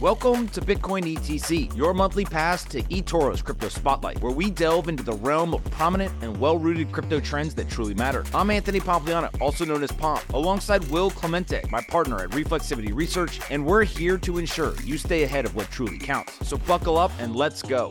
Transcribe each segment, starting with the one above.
Welcome to Bitcoin ETC, your monthly pass to eToro's Crypto Spotlight, where we delve into the realm of prominent and well rooted crypto trends that truly matter. I'm Anthony Pompliano, also known as Pomp, alongside Will Clemente, my partner at Reflexivity Research, and we're here to ensure you stay ahead of what truly counts. So buckle up and let's go.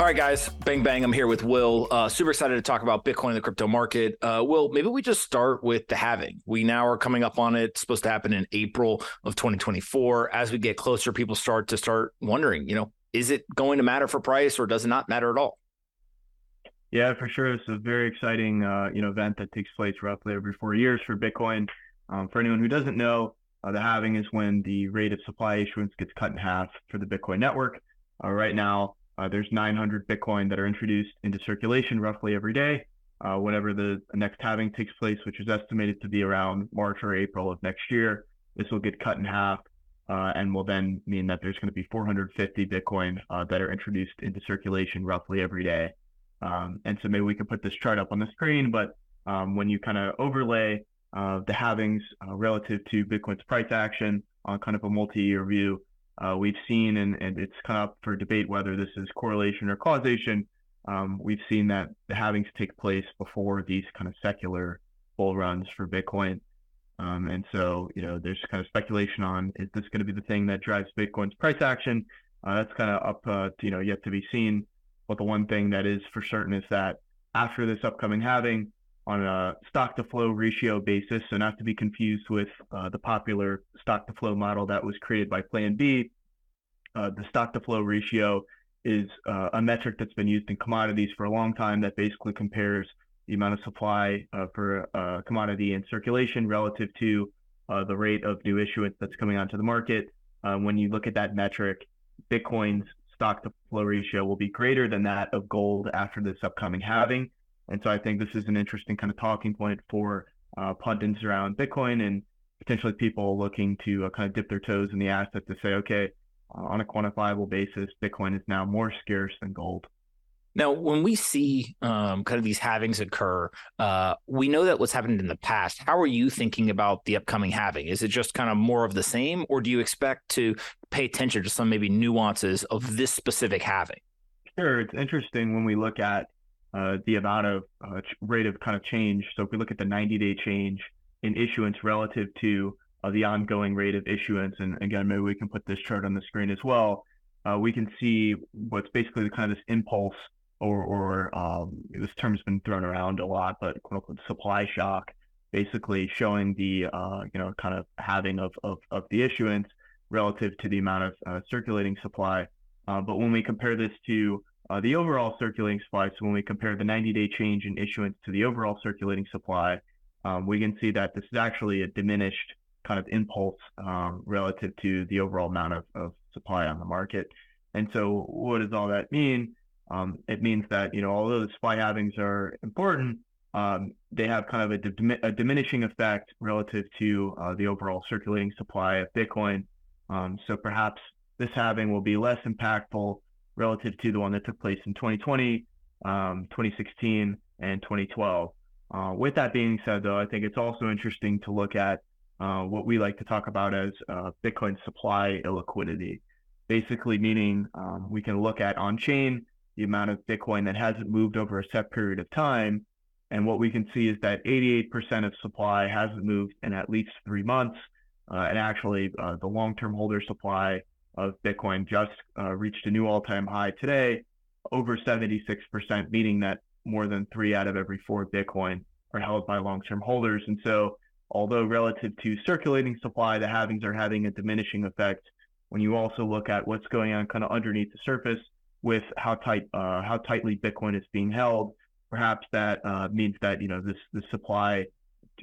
All right, guys, bang bang. I'm here with Will. Uh, super excited to talk about Bitcoin and the crypto market. Uh, Will, maybe we just start with the halving. We now are coming up on it. It's supposed to happen in April of 2024. As we get closer, people start to start wondering, you know, is it going to matter for price or does it not matter at all? Yeah, for sure. It's a very exciting, uh, you know, event that takes place roughly every four years for Bitcoin. Um, for anyone who doesn't know, uh, the halving is when the rate of supply issuance gets cut in half for the Bitcoin network. Uh, right now, uh, there's 900 Bitcoin that are introduced into circulation roughly every day. Uh, whenever the next halving takes place, which is estimated to be around March or April of next year, this will get cut in half. Uh, and will then mean that there's going to be 450 Bitcoin that are introduced into circulation roughly every day. Um, and so maybe we can put this chart up on the screen, but um, when you kind of overlay uh, the halvings uh, relative to Bitcoin's price action on kind of a multi-year view, uh, we've seen, and, and it's kind of up for debate whether this is correlation or causation. Um, we've seen that the halvings take place before these kind of secular bull runs for Bitcoin. Um, and so, you know, there's kind of speculation on is this going to be the thing that drives Bitcoin's price action? Uh, that's kind of up, uh, to, you know, yet to be seen. But the one thing that is for certain is that after this upcoming halving, on a stock to flow ratio basis, so not to be confused with uh, the popular stock to flow model that was created by Plan B, uh, the stock to flow ratio is uh, a metric that's been used in commodities for a long time that basically compares the amount of supply uh, for a commodity in circulation relative to uh, the rate of new issuance that's coming onto the market. Uh, when you look at that metric, Bitcoin's stock to flow ratio will be greater than that of gold after this upcoming halving. And so I think this is an interesting kind of talking point for uh, pundits around Bitcoin and potentially people looking to uh, kind of dip their toes in the asset to say, okay, uh, on a quantifiable basis, Bitcoin is now more scarce than gold. Now, when we see um, kind of these halvings occur, uh, we know that what's happened in the past. How are you thinking about the upcoming halving? Is it just kind of more of the same, or do you expect to pay attention to some maybe nuances of this specific halving? Sure, it's interesting when we look at uh, the amount of uh, rate of kind of change. So if we look at the 90-day change in issuance relative to uh, the ongoing rate of issuance, and again, maybe we can put this chart on the screen as well. Uh, we can see what's basically the kind of this impulse or, or um, this term's been thrown around a lot, but quote unquote supply shock, basically showing the uh, you know kind of halving of, of, of the issuance relative to the amount of uh, circulating supply. Uh, but when we compare this to uh, the overall circulating supply, so when we compare the 90-day change in issuance to the overall circulating supply, um, we can see that this is actually a diminished kind of impulse um, relative to the overall amount of, of supply on the market. And so, what does all that mean? Um, it means that you know although the supply halvings are important, um, they have kind of a, a, diminishing effect relative to uh, the overall circulating supply of Bitcoin. Um, so perhaps this halving will be less impactful relative to the one that took place in 2020, um, 2016, and 2012. Uh, with that being said, though, I think it's also interesting to look at uh, what we like to talk about as uh, Bitcoin supply illiquidity. Basically, meaning um, we can look at on chain the amount of Bitcoin that hasn't moved over a set period of time. And what we can see is that 88% of supply hasn't moved in at least three months. Uh, and actually, uh, the long term holder supply of Bitcoin just uh, reached a new all time high today, over 76%, meaning that more than three out of every four Bitcoin are held by long term holders. And so, although relative to circulating supply, the halvings are having a diminishing effect, when you also look at what's going on kind of underneath the surface, with how tight uh, how tightly Bitcoin is being held. Perhaps that uh, means that you know this the supply,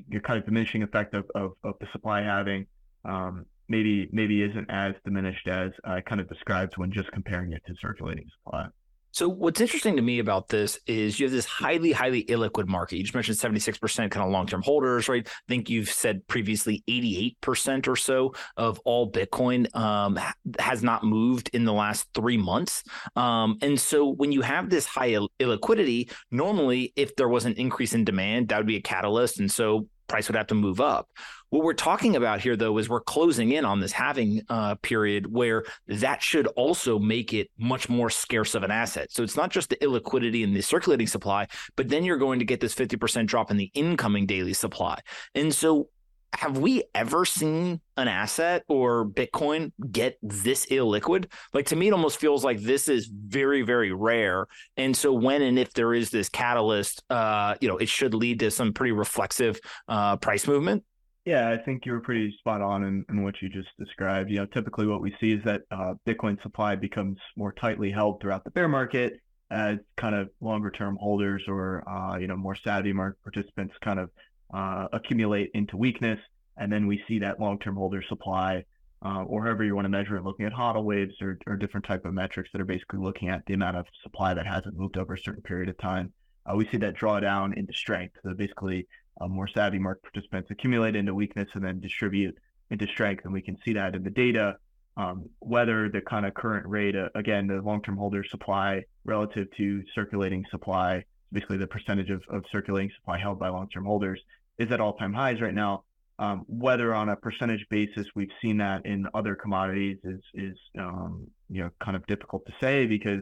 your kind of diminishing effect of, of, of the supply halving um, maybe maybe isn't as diminished as I kind of described when just comparing it to circulating supply. So what's interesting to me about this is you have this highly, highly illiquid market. You just mentioned 76% kind of long-term holders, right? I think you've said previously 88% or so of all Bitcoin um, has not moved in the last three months. Um, and so when you have this high Ill- illiquidity, normally if there was an increase in demand, that would be a catalyst. And so price would have to move up. What we're talking about here, though, is we're closing in on this halving uh, period where that should also make it much more scarce of an asset. So it's not just the illiquidity and the circulating supply, but then you're going to get this 50% drop in the incoming daily supply. And so have we ever seen an asset or Bitcoin get this illiquid? Like to me, it almost feels like this is very, very rare. And so when and if there is this catalyst, uh, you know, it should lead to some pretty reflexive uh, price movement. Yeah, I think you were pretty spot on in, in what you just described. You know, typically what we see is that uh, Bitcoin supply becomes more tightly held throughout the bear market as kind of longer term holders or uh, you know more savvy market participants kind of uh, accumulate into weakness, and then we see that long term holder supply, uh, or however you want to measure it, looking at HODL waves or, or different type of metrics that are basically looking at the amount of supply that hasn't moved over a certain period of time. Uh, we see that draw down into strength. So basically, uh, more savvy market participants accumulate into weakness and then distribute into strength. And we can see that in the data, um, whether the kind of current rate, uh, again, the long-term holder supply relative to circulating supply, basically the percentage of, of circulating supply held by long-term holders is at all-time highs right now. Um, whether on a percentage basis we've seen that in other commodities is is um, you know kind of difficult to say because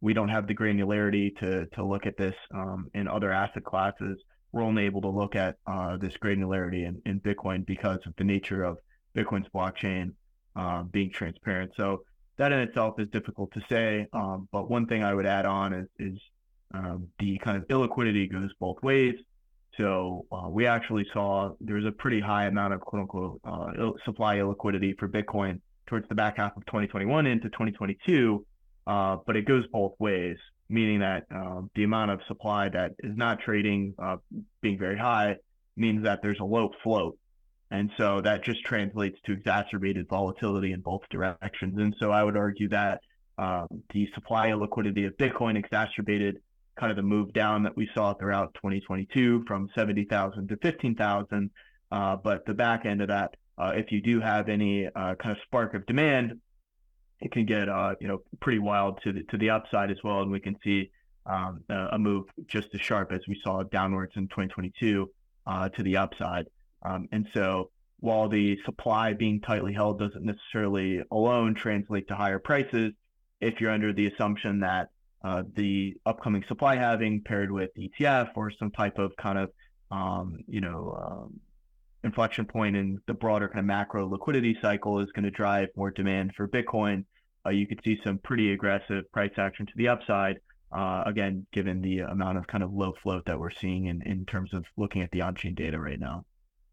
we don't have the granularity to to look at this um, in other asset classes we're only able to look at uh, this granularity in, in Bitcoin because of the nature of Bitcoin's blockchain uh, being transparent. So that in itself is difficult to say. Um, but one thing I would add on is, is um, the kind of illiquidity goes both ways. So uh, we actually saw there was a pretty high amount of quote unquote uh, supply illiquidity for Bitcoin towards the back half of 2021 into 2022. Uh, but it goes both ways meaning that uh, the amount of supply that is not trading uh, being very high means that there's a low float. And so that just translates to exacerbated volatility in both directions. And so I would argue that uh, the supply illiquidity of Bitcoin exacerbated kind of the move down that we saw throughout 2022 from 70,000 to 15,000. Uh, but the back end of that, uh, if you do have any uh, kind of spark of demand, it can get uh, you know pretty wild to the to the upside as well, and we can see um, a move just as sharp as we saw downwards in 2022 uh, to the upside. Um, and so while the supply being tightly held doesn't necessarily alone translate to higher prices, if you're under the assumption that uh, the upcoming supply halving paired with ETF or some type of kind of um, you know um, inflection point in the broader kind of macro liquidity cycle is going to drive more demand for Bitcoin, uh, you could see some pretty aggressive price action to the upside. Uh, again, given the amount of kind of low float that we're seeing in, in terms of looking at the on-chain data right now.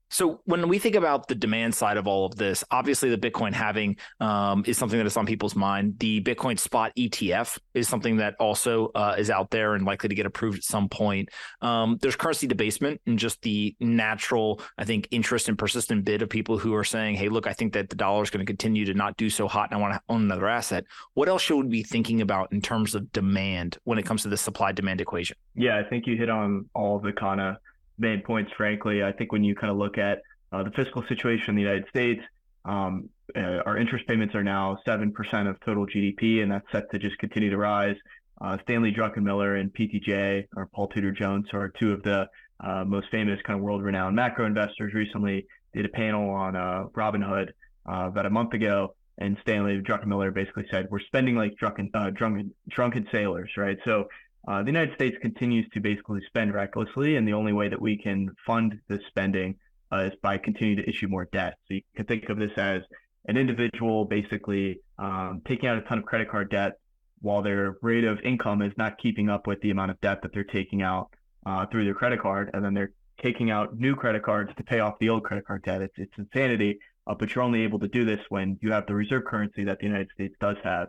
So when we think about the demand side of all of this, obviously the Bitcoin halving um, is something that is on people's mind. The Bitcoin spot ETF is something that also uh, is out there and likely to get approved at some point. Um, there's currency debasement and just the natural, I think, interest and persistent bid of people who are saying, "Hey, look, I think that the dollar is going to continue to not do so hot, and I want to own another asset." What else should we be thinking about in terms of demand when it comes to the supply demand equation? Yeah, I think you hit on all the kind of main points, frankly. I think when you kind of look at uh, the fiscal situation in the United States, um, uh, our interest payments are now 7% of total GDP, and that's set to just continue to rise. Uh, Stanley Druckenmiller and PTJ, or Paul Tudor Jones, are two of the uh, most famous kind of world renowned macro investors, recently did a panel on uh, Robinhood uh, about a month ago. And Stanley Druckenmiller basically said, We're spending like drunken, drunken, drunken sailors, right? So uh, the United States continues to basically spend recklessly, and the only way that we can fund this spending uh, is by continuing to issue more debt. So you can think of this as an individual basically um, taking out a ton of credit card debt while their rate of income is not keeping up with the amount of debt that they're taking out uh, through their credit card, and then they're taking out new credit cards to pay off the old credit card debt. It's, it's insanity, uh, but you're only able to do this when you have the reserve currency that the United States does have.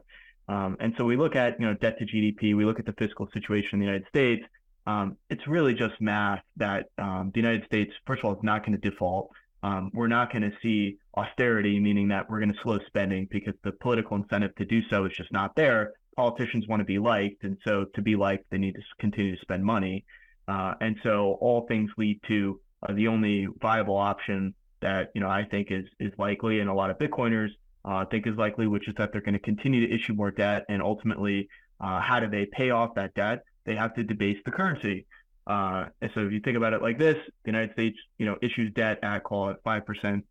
Um, and so we look at you know debt to GDP, we look at the fiscal situation in the United States. Um, it's really just math that um, the United States, first of all, is not going to default. Um, we're not going to see austerity, meaning that we're going to slow spending because the political incentive to do so is just not there. politicians want to be liked, and so to be liked, they need to continue to spend money. Uh, and so all things lead to uh, the only viable option that you know I think is is likely, and a lot of Bitcoiners uh, think is likely, which is that they're going to continue to issue more debt, and ultimately, uh, how do they pay off that debt? They have to debase the currency. Uh, and so if you think about it like this, the United States, you know, issues debt at call it five percent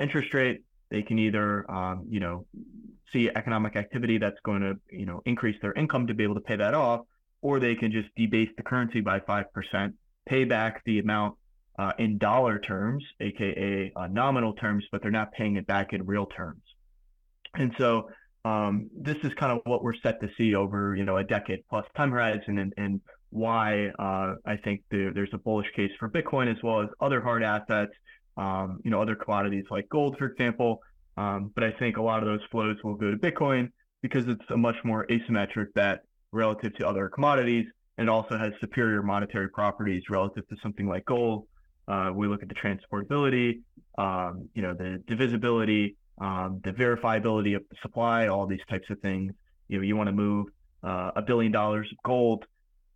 interest rate. They can either, um, you know, see economic activity that's going to, you know, increase their income to be able to pay that off, or they can just debase the currency by five percent, pay back the amount uh, in dollar terms, aka uh, nominal terms, but they're not paying it back in real terms. And so um, this is kind of what we're set to see over, you know, a decade plus time horizon, and, and why uh, I think there, there's a bullish case for Bitcoin as well as other hard assets, um, you know, other commodities like gold, for example. Um, but I think a lot of those flows will go to Bitcoin because it's a much more asymmetric bet relative to other commodities, and also has superior monetary properties relative to something like gold. Uh, we look at the transportability, um, you know, the divisibility, um, the verifiability of the supply, all these types of things. You know, you want to move uh, a billion dollars of gold.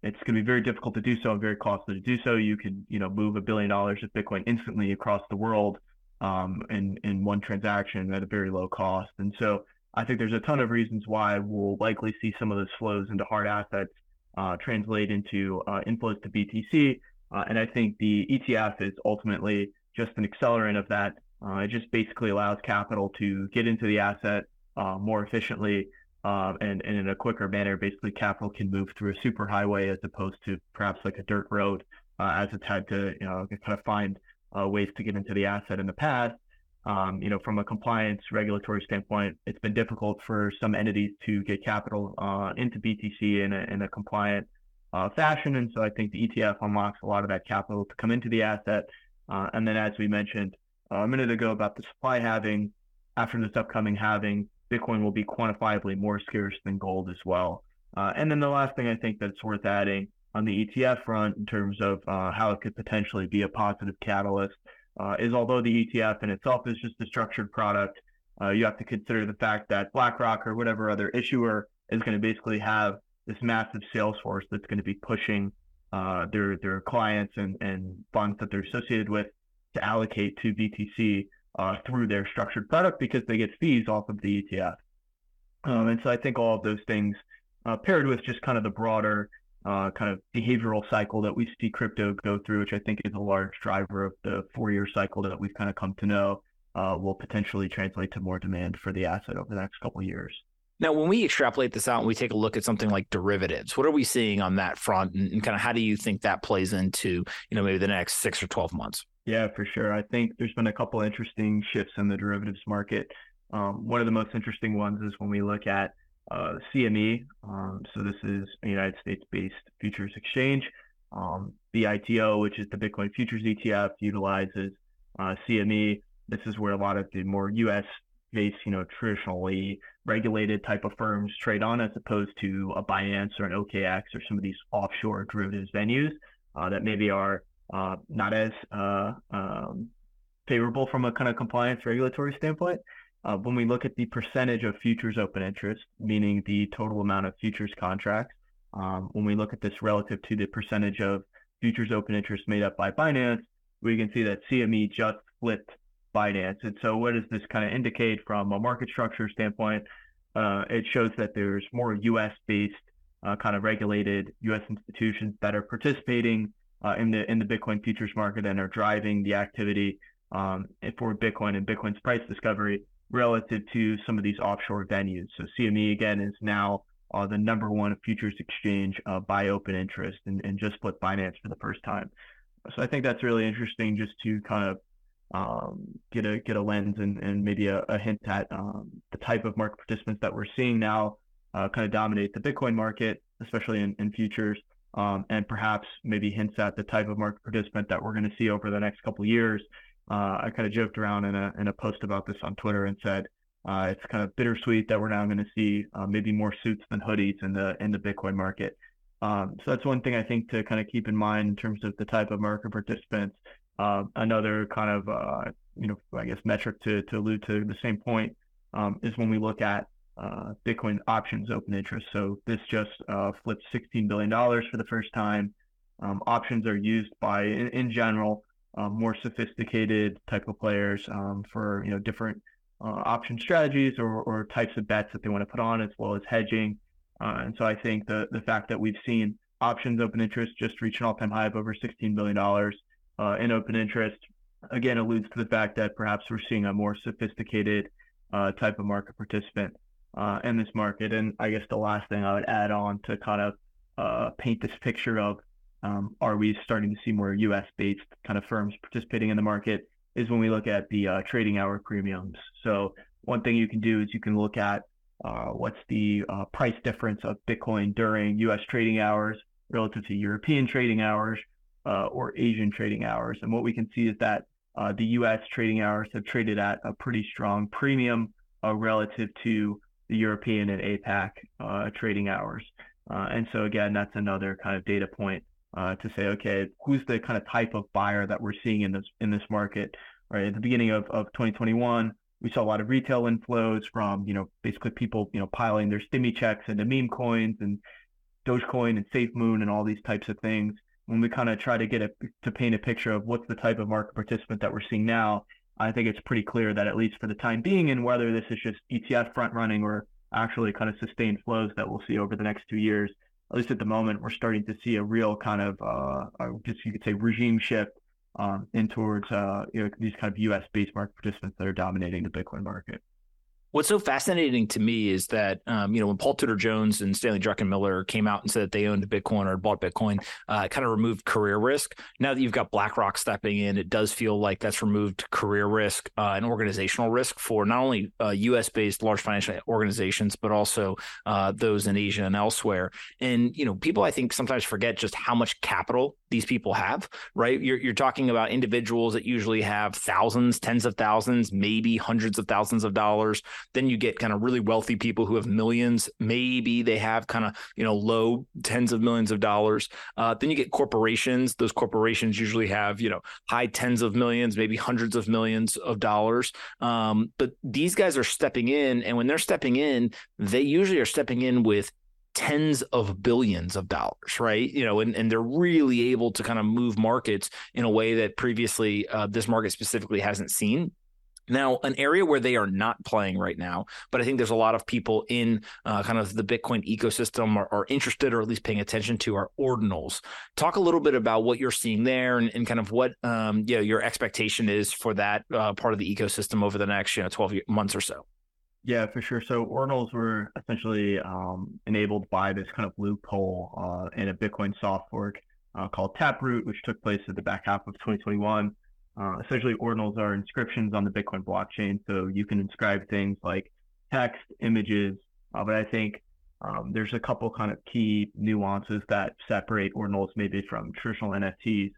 It's going to be very difficult to do so and very costly to do so. You can, you know, move a billion dollars of Bitcoin instantly across the world um, in in one transaction at a very low cost. And so I think there's a ton of reasons why we'll likely see some of those flows into hard assets uh, translate into uh, inflows to BTC. Uh, and I think the ETF is ultimately just an accelerant of that uh, it just basically allows capital to get into the asset uh, more efficiently uh, and, and in a quicker manner. Basically, capital can move through a superhighway as opposed to perhaps like a dirt road, uh, as it's had to you know kind of find uh, ways to get into the asset in the past. Um, you know, from a compliance regulatory standpoint, it's been difficult for some entities to get capital uh, into BTC in a, in a compliant fashion, and so I think the ETF unlocks a lot of that capital to come into the asset. and then, as we mentioned, uh, a minute ago about the supply halving. After this upcoming halving, Bitcoin will be quantifiably more scarce than gold as well. Uh, and then the last thing I think that's worth adding on the ETF front in terms of uh, how it could potentially be a positive catalyst uh, is although the ETF in itself is just a structured product, uh, you have to consider the fact that BlackRock or whatever other issuer is going to basically have this massive sales force that's going to be pushing uh, their their clients and, and funds that they're associated with to allocate to BTC uh, through their structured product because they get fees off of the ETF. Um, and so I think all of those things uh, paired with just kind of the broader uh, kind of behavioral cycle that we see crypto go through, which I think is a large driver of the four-year cycle that we've kind of come to know, uh, will potentially translate to more demand for the asset over the next couple of years. Now, when we extrapolate this out and we take a look at something like derivatives, what are we seeing on that front, and, and kind of how do you think that plays into you know maybe the next six or twelve months? Yeah, for sure. I think there's been a couple interesting shifts in the derivatives market. Um, one of the most interesting ones is when we look at uh, CME. Um, so this is a United States-based futures exchange. Um, BITO, which is the Bitcoin Futures ETF, utilizes uh, CME. This is where a lot of the more U.S.-based, you know, traditionally regulated type of firms trade on, as opposed to a Binance or an OKX or some of these offshore derivatives venues uh, that maybe are uh, not as uh, um, favorable from a kind of compliance regulatory standpoint. Uh, when we look at the percentage of futures open interest, meaning the total amount of futures contracts, um, when we look at this relative to the percentage of futures open interest made up by Binance, we can see that CME just flipped Binance. And so, what does this kind of indicate from a market structure standpoint? Uh, it shows that there's more U.S. based uh, kind of regulated U.S. institutions that are participating uh, in the in the Bitcoin futures market and are driving the activity um, for Bitcoin and Bitcoin's price discovery relative to some of these offshore venues. So CME again is now uh, the number one futures exchange uh, by open interest and, and just split Binance for the first time. So I think that's really interesting just to kind of um, get a get a lens and, and maybe a, a hint at um, the type of market participants that we're seeing now uh, kind of dominate the Bitcoin market, especially in, in futures um, and perhaps maybe hints at the type of market participant that we're going to see over the next couple of years. Uh, I kind of joked around in a in a post about this on Twitter and said uh, it's kind of bittersweet that we're now going to see uh, maybe more suits than hoodies in the in the Bitcoin market. Um, so that's one thing I think to kind of keep in mind in terms of the type of market participants. Uh, another kind of uh, you know I guess metric to to allude to the same point um, is when we look at uh, Bitcoin options open interest. So this just uh, flipped $16 billion for the first time. Um, options are used by, in, in general, uh, more sophisticated type of players um, for you know different uh, option strategies or, or types of bets that they want to put on, as well as hedging. Uh, and so I think the the fact that we've seen options open interest just reach an all-time high of over $16 billion uh, in open interest again alludes to the fact that perhaps we're seeing a more sophisticated type of market participant uh, in this market. And I guess the last thing I would add on to kind of uh, paint this picture of um, are we starting to see more U.S. based kind of firms participating in the market is when we look at the uh, trading hour premiums. So one thing you can do is you can look at uh, what's the uh, price difference of Bitcoin during U.S. trading hours relative to European trading hours uh, or Asian trading hours. And what we can see is that the U.S. trading hours have traded at a pretty strong premium relative to the European and APAC uh, trading hours. Uh, and so again, that's another kind of data point uh, to say, okay, who's the kind of type of buyer that we're seeing in this in this market? Right at the beginning of, of 2021, we saw a lot of retail inflows from you know basically people you know piling their stimmy checks into meme coins and Dogecoin and SafeMoon and all these types of things. When we kind of try to get a, to paint a picture of what's the type of market participant that we're seeing now, I think it's pretty clear that at least for the time being, and whether this is just ETF front running or actually kind of sustained flows that we'll see over the next two years, at least at the moment, we're starting to see a real kind of, uh, I guess you could say, regime shift um, in towards uh, you know, these kind of U.S. based market participants that are dominating the Bitcoin market. What's so fascinating to me is that um, you know when Paul Tudor Jones and Stanley Druckenmiller came out and said that they owned Bitcoin or bought Bitcoin, uh, kind of removed career risk. Now that you've got BlackRock stepping in, it does feel like that's removed career risk uh, and organizational risk for not only uh, U.S. based large financial organizations but also uh, those in Asia and elsewhere. And you know people I think sometimes forget just how much capital these people have, right? You're, you're talking about individuals that usually have thousands, tens of thousands, maybe hundreds of thousands of dollars. Then you get kind of really wealthy people who have millions. Maybe they have kind of, you know, low tens of millions of dollars. Uh, then you get corporations. Those corporations usually have, you know, high tens of millions, maybe hundreds of millions of dollars. Um, but these guys are stepping in. And when they're stepping in, they usually are stepping in with tens of billions of dollars, right? You know, and, and they're really able to kind of move markets in a way that previously uh, this market specifically hasn't seen. Now, an area where they are not playing right now, but I think there's a lot of people in uh, kind of the Bitcoin ecosystem are, are, interested or at least paying attention to are ordinals. Talk a little bit about what you're seeing there and, and kind of what um, you know, your expectation is for that uh, part of the ecosystem over the next you know 12 months or so. Yeah, for sure. So ordinals were essentially um, enabled by this kind of loophole uh, in a Bitcoin soft fork uh, called Taproot, which took place at the back half of 2021. Uh, essentially, ordinals are inscriptions on the Bitcoin blockchain, so you can inscribe things like text, images. Uh, but I think um, there's a couple kind of key nuances that separate ordinals maybe from traditional NFTs.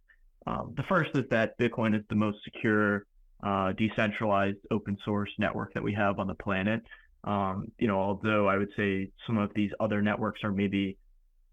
Um, the first is that Bitcoin is the most secure uh, decentralized open source network that we have on the planet. Um, you know, although I would say some of these other networks are maybe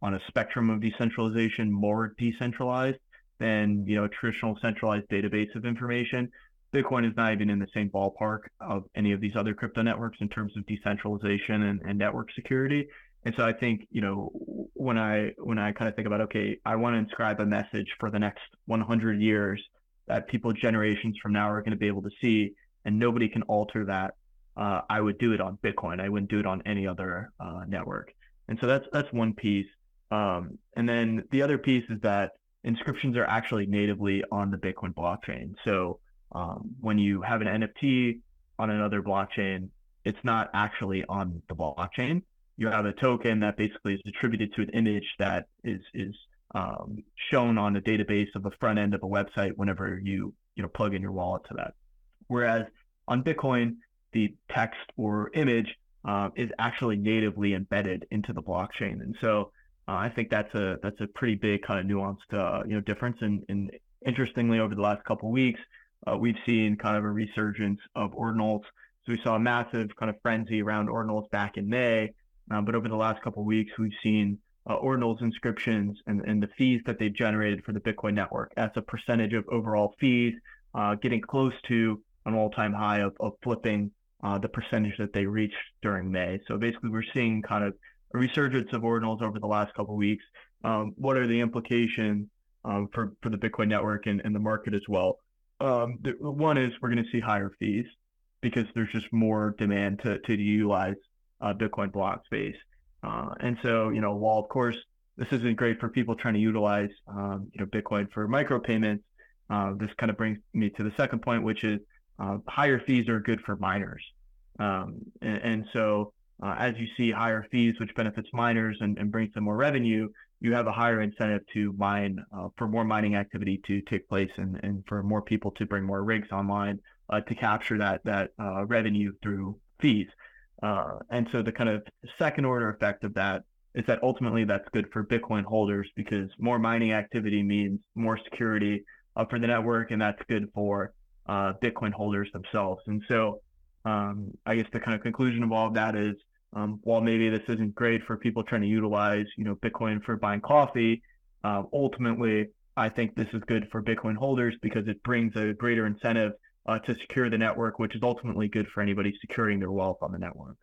on a spectrum of decentralization more decentralized than you know traditional centralized database of information. Bitcoin is not even in the same ballpark of any of these other crypto networks in terms of decentralization and, and network security. And so I think you know when I when I kind of think about okay, I want to inscribe a message for the next 100 years that people generations from now are going to be able to see, and nobody can alter that. Uh, I would do it on Bitcoin. I wouldn't do it on any other uh, network. And so that's that's one piece. Um, and then the other piece is that inscriptions are actually natively on the Bitcoin blockchain. So um, when you have an NFT on another blockchain, it's not actually on the blockchain. You have a token that basically is attributed to an image that is is um, shown on the database of the front end of a website whenever you you know plug in your wallet to that. Whereas on Bitcoin, the text or image uh, is actually natively embedded into the blockchain, and so uh, I think that's a that's a pretty big kind of nuanced uh, you know difference. And, interestingly, over the last couple of weeks, uh, we've seen kind of a resurgence of ordinals. So we saw a massive kind of frenzy around ordinals back in May, um, but over the last couple of weeks, we've seen uh, ordinals inscriptions and, and the fees that they've generated for the Bitcoin network as a percentage of overall fees, uh, getting close to an all-time high of, of flipping uh, the percentage that they reached during May. So basically, we're seeing kind of a resurgence of ordinals over the last couple weeks. Um, what are the implications um, for for the Bitcoin network and, and the market as well? Um, the, one is we're going to see higher fees because there's just more demand to to utilize uh, Bitcoin block space. Uh, and so, you know, while of course this isn't great for people trying to utilize, um, you know, Bitcoin for micropayments, uh, this kind of brings me to the second point, which is uh, higher fees are good for miners. Um, and, and, so, uh, as you see higher fees, which benefits miners and, and, brings them more revenue, you have a higher incentive to mine uh, for more mining activity to take place and, and for more people to bring more rigs online to capture that that revenue through fees. And so, the kind of second order effect of that is that ultimately that's good for Bitcoin holders because more mining activity means more security uh, for the network, and that's good for uh, Bitcoin holders themselves. And so, um, I guess the kind of conclusion of all of that is, um, while maybe this isn't great for people trying to utilize, you know, Bitcoin for buying coffee, uh, ultimately, I think this is good for Bitcoin holders because it brings a greater incentive uh, to secure the network, which is ultimately good for anybody securing their wealth on the network.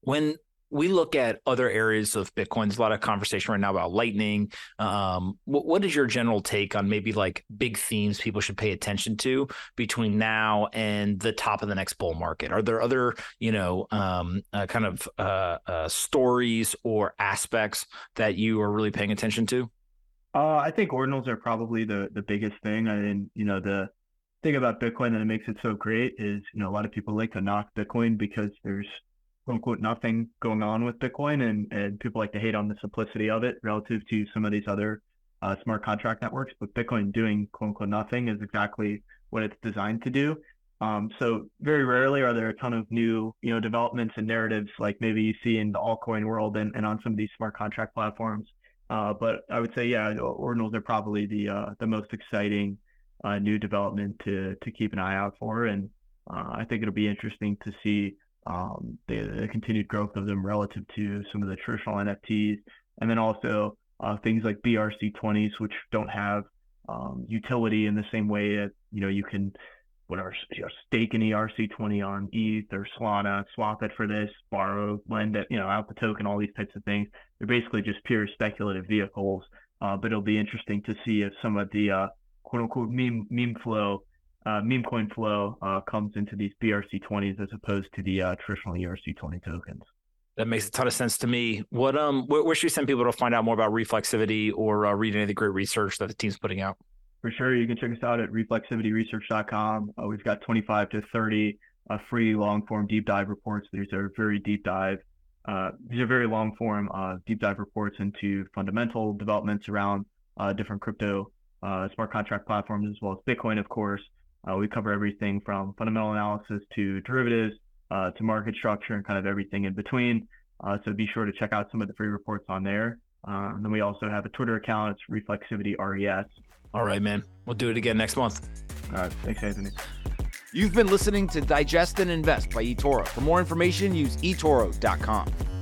When we look at other areas of Bitcoin. There's a lot of conversation right now about Lightning. Um, what, what is your general take on maybe like big themes people should pay attention to between now and the top of the next bull market? Are there other, you know, um, uh, kind of uh, uh, stories or aspects that you are really paying attention to? Uh, I think ordinals are probably the the biggest thing. I mean, you know, the thing about Bitcoin that makes it so great is, you know, a lot of people like to knock Bitcoin because there's quote unquote nothing going on with Bitcoin, and and people like to hate on the simplicity of it relative to some of these other uh, smart contract networks. But Bitcoin doing quote unquote nothing is exactly what it's designed to do. Um, so very rarely are there a ton of new, you know, developments and narratives like maybe you see in the altcoin world and, and on some of these smart contract platforms. Uh, but I would say, yeah, ordinals are probably the uh, the most exciting uh, new development to to keep an eye out for, and uh, I think it'll be interesting to see um, the, the, continued growth of them relative to some of the traditional NFTs, and then also uh, things like BRC20s, which don't have um, utility in the same way that you know you can whatever you know, stake an ERC20 on ETH or Solana, swap it for this, borrow, lend it, you know, out the token, all these types of things. They're basically just pure speculative vehicles. Uh, but it'll be interesting to see if some of the uh, quote unquote meme meme flow uh, meme coin flow uh, comes into these BRC20s as opposed to the uh, traditional ERC20 tokens. That makes a ton of sense to me. What um, where, where, should we send people to find out more about reflexivity or uh, read any of the great research that the team's putting out? For sure, you can check us out at reflexivityresearch.com. Uh, we've got 25 to 30 uh, free long form deep dive reports. These are very deep dive. Uh, these are very long form uh, deep dive reports into fundamental developments around uh, different crypto smart contract platforms as well as Bitcoin, of course. Uh, we cover everything from fundamental analysis to derivatives uh, to market structure and kind of everything in between. Uh, so be sure to check out some of the free reports on there. Uh, and then we also have a Twitter account. It's Reflexivity RES. All right, man. We'll do it again next month. All right. Thanks, Anthony. You've been listening to Digest and Invest by eToro. For more information, use eToro.com.